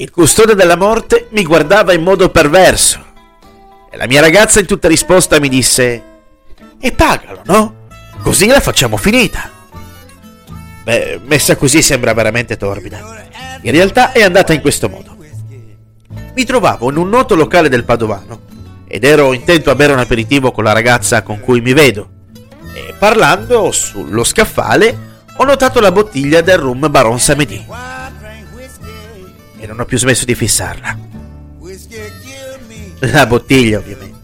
Il custode della morte mi guardava in modo perverso e la mia ragazza in tutta risposta mi disse E pagalo, no? Così la facciamo finita. Beh, messa così sembra veramente torbida. In realtà è andata in questo modo. Mi trovavo in un noto locale del Padovano ed ero intento a bere un aperitivo con la ragazza con cui mi vedo. E parlando sullo scaffale ho notato la bottiglia del rum Baron Samedi e non ho più smesso di fissarla. La bottiglia, ovviamente.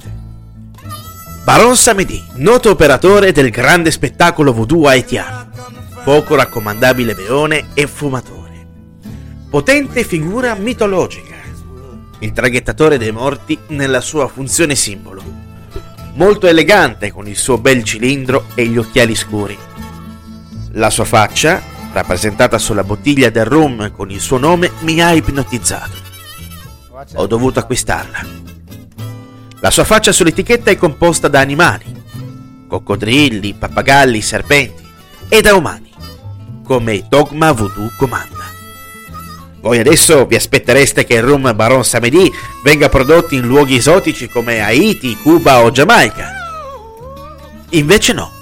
Baron Samedi, noto operatore del grande spettacolo voodoo haitiano, poco raccomandabile beone e fumatore. Potente figura mitologica, il traghettatore dei morti nella sua funzione simbolo. Molto elegante con il suo bel cilindro e gli occhiali scuri. La sua faccia, rappresentata sulla bottiglia del rum con il suo nome, mi ha ipnotizzato. Ho dovuto acquistarla. La sua faccia sull'etichetta è composta da animali, coccodrilli, pappagalli, serpenti e da umani, come Dogma Voodoo comanda. Voi adesso vi aspettereste che il rum Baron Samedi venga prodotto in luoghi esotici come Haiti, Cuba o Giamaica. Invece no.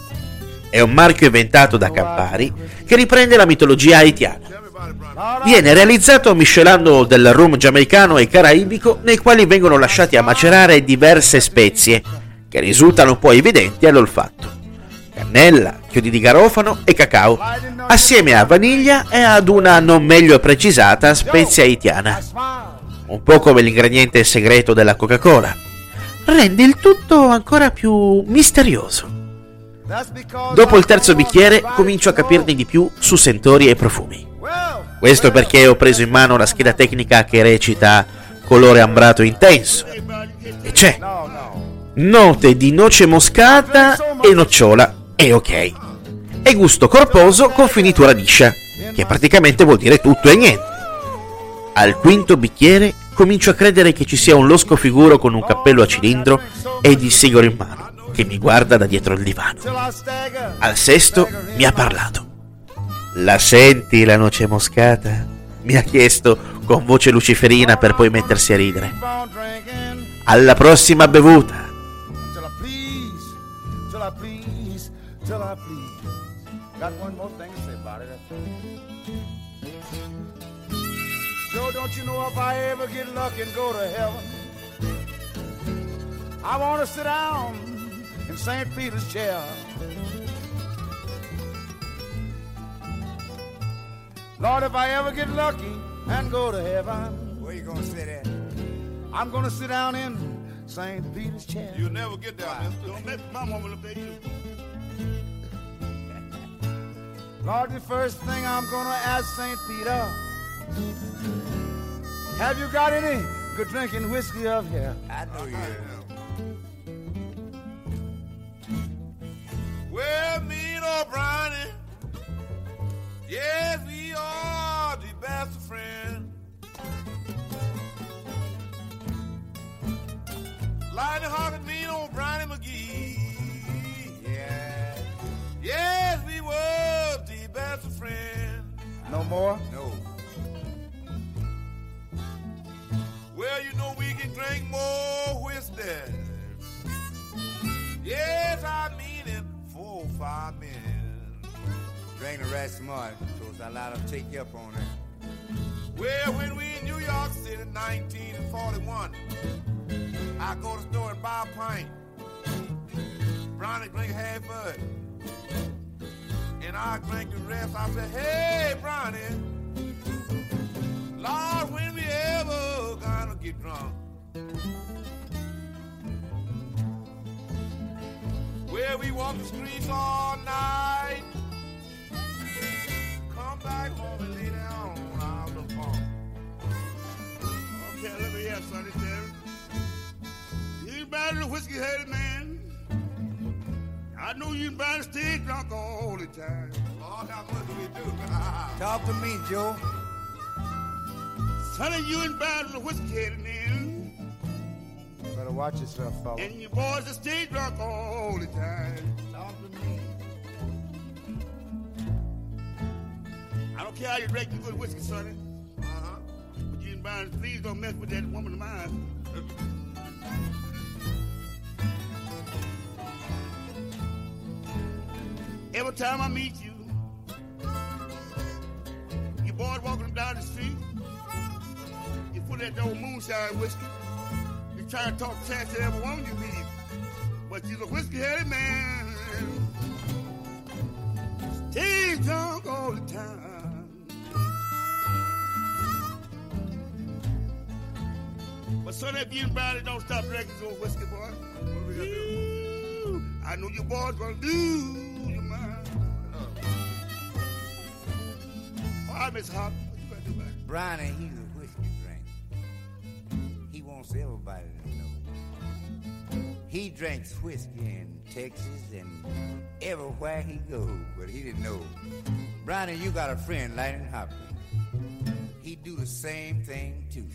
È un marchio inventato da Campari che riprende la mitologia haitiana. Viene realizzato miscelando del rum giamaicano e caraibico nei quali vengono lasciati a macerare diverse spezie che risultano poi evidenti all'olfatto. Cannella, chiodi di garofano e cacao, assieme a vaniglia e ad una non meglio precisata spezia haitiana. Un po' come l'ingrediente segreto della Coca-Cola. Rende il tutto ancora più misterioso. Dopo il terzo bicchiere comincio a capirne di più su sentori e profumi. Questo perché ho preso in mano la scheda tecnica che recita colore ambrato intenso. E c'è note di noce moscata e nocciola e ok. E gusto corposo con finitura liscia, che praticamente vuol dire tutto e niente. Al quinto bicchiere comincio a credere che ci sia un losco figuro con un cappello a cilindro ed il sigaro in mano, che mi guarda da dietro il divano. Al sesto mi ha parlato. La senti la noce moscata? Mi ha chiesto con voce luciferina per poi mettersi a ridere. Alla prossima bevuta. Joe, don't you know if I ever get lucky and go to heaven, I want to sit down in St. Peter's chair. Lord, if I ever get lucky and go to heaven, where you gonna sit at? I'm gonna sit down in St. Peter's chair. You'll never get there. Don't let my mama look at you. Lord, the first thing I'm going to ask St. Peter, have you got any good drinking whiskey up here? I know you uh-huh. have. Well, me and Brownie, yes, we are the best of friends. Lightning Hopkins, me and Brownie McGhee. Yeah. Yes, we were the best of friends. No more? No. Well, you know we can drink more whiskey. Yes, I mean it. Men. Drink the rest smart, so it's a lot of take up on it. Well, when we in New York City, in 1941, I go to the store and buy a pint. Brownie drink half of it. And I drank the rest. I said, hey, Brownie, Lord, when we ever gonna get drunk? We walk the streets all night. Come back home and lay down on our little phone. Okay, look here, Sonny Terry. You better than a whiskey headed man. I know you better stay drunk all the time. Lord, how much do we do? Talk to me, Joe. Sonny, you ain't bad than whiskey headed man. Better watch yourself, fella. And your boys that stay drunk all the time. Talk to me. I don't care how you drink the good whiskey, Sonny. Uh-huh. But you Brown, please don't mess with that woman of mine. Every time I meet you, you boys walking down the street, you put that old moonshine whiskey, you try to talk trash to every woman you meet, but you're a whiskey-headed man. Stay drunk all the time. But so that you and don't stop drinking those whiskey, boy. What we gonna do? I know your boys gonna do. Your mind. Oh. All right, Miss Hop. What you gonna do about? Brownie, he's a whiskey drink. Wants everybody to know. He drinks whiskey in Texas and everywhere he goes, but he didn't know. Brownie, you got a friend, Lightning Hopkins. He do the same thing too.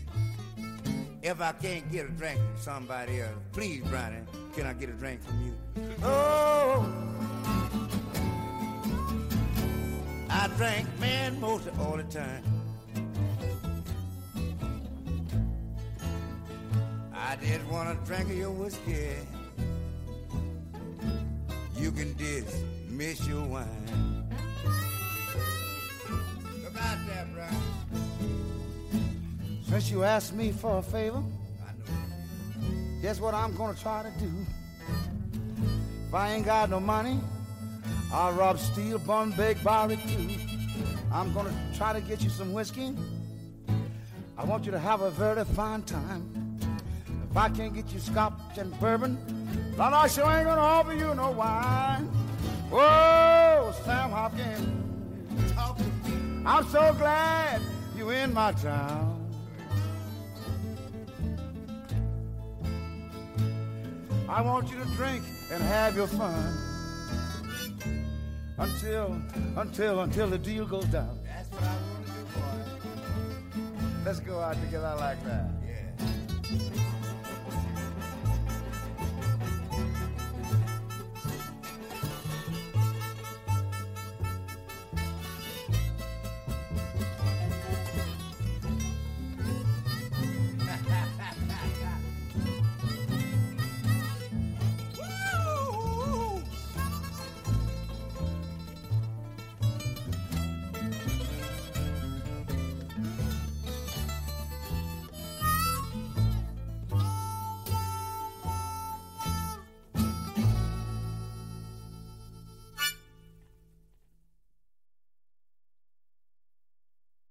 If I can't get a drink from somebody else, please, Brownie, can I get a drink from you? Oh, I drink man most all the time. I just want a drink of your whiskey. You can dismiss your wine. Look out there, Brian. Since you asked me for a favor, I know. guess what I'm gonna try to do? If I ain't got no money, I'll rob, steal, bun, beg, barbecue. I'm gonna try to get you some whiskey. I want you to have a very fine time. If I can't get you scotch and bourbon, then I sure ain't gonna offer you no wine. Whoa, Sam Hopkins, Talk to me. I'm so glad you in my town. I want you to drink and have your fun until, until, until the deal goes down. That's what I want to do, boy. Let's go out together like that. Yeah.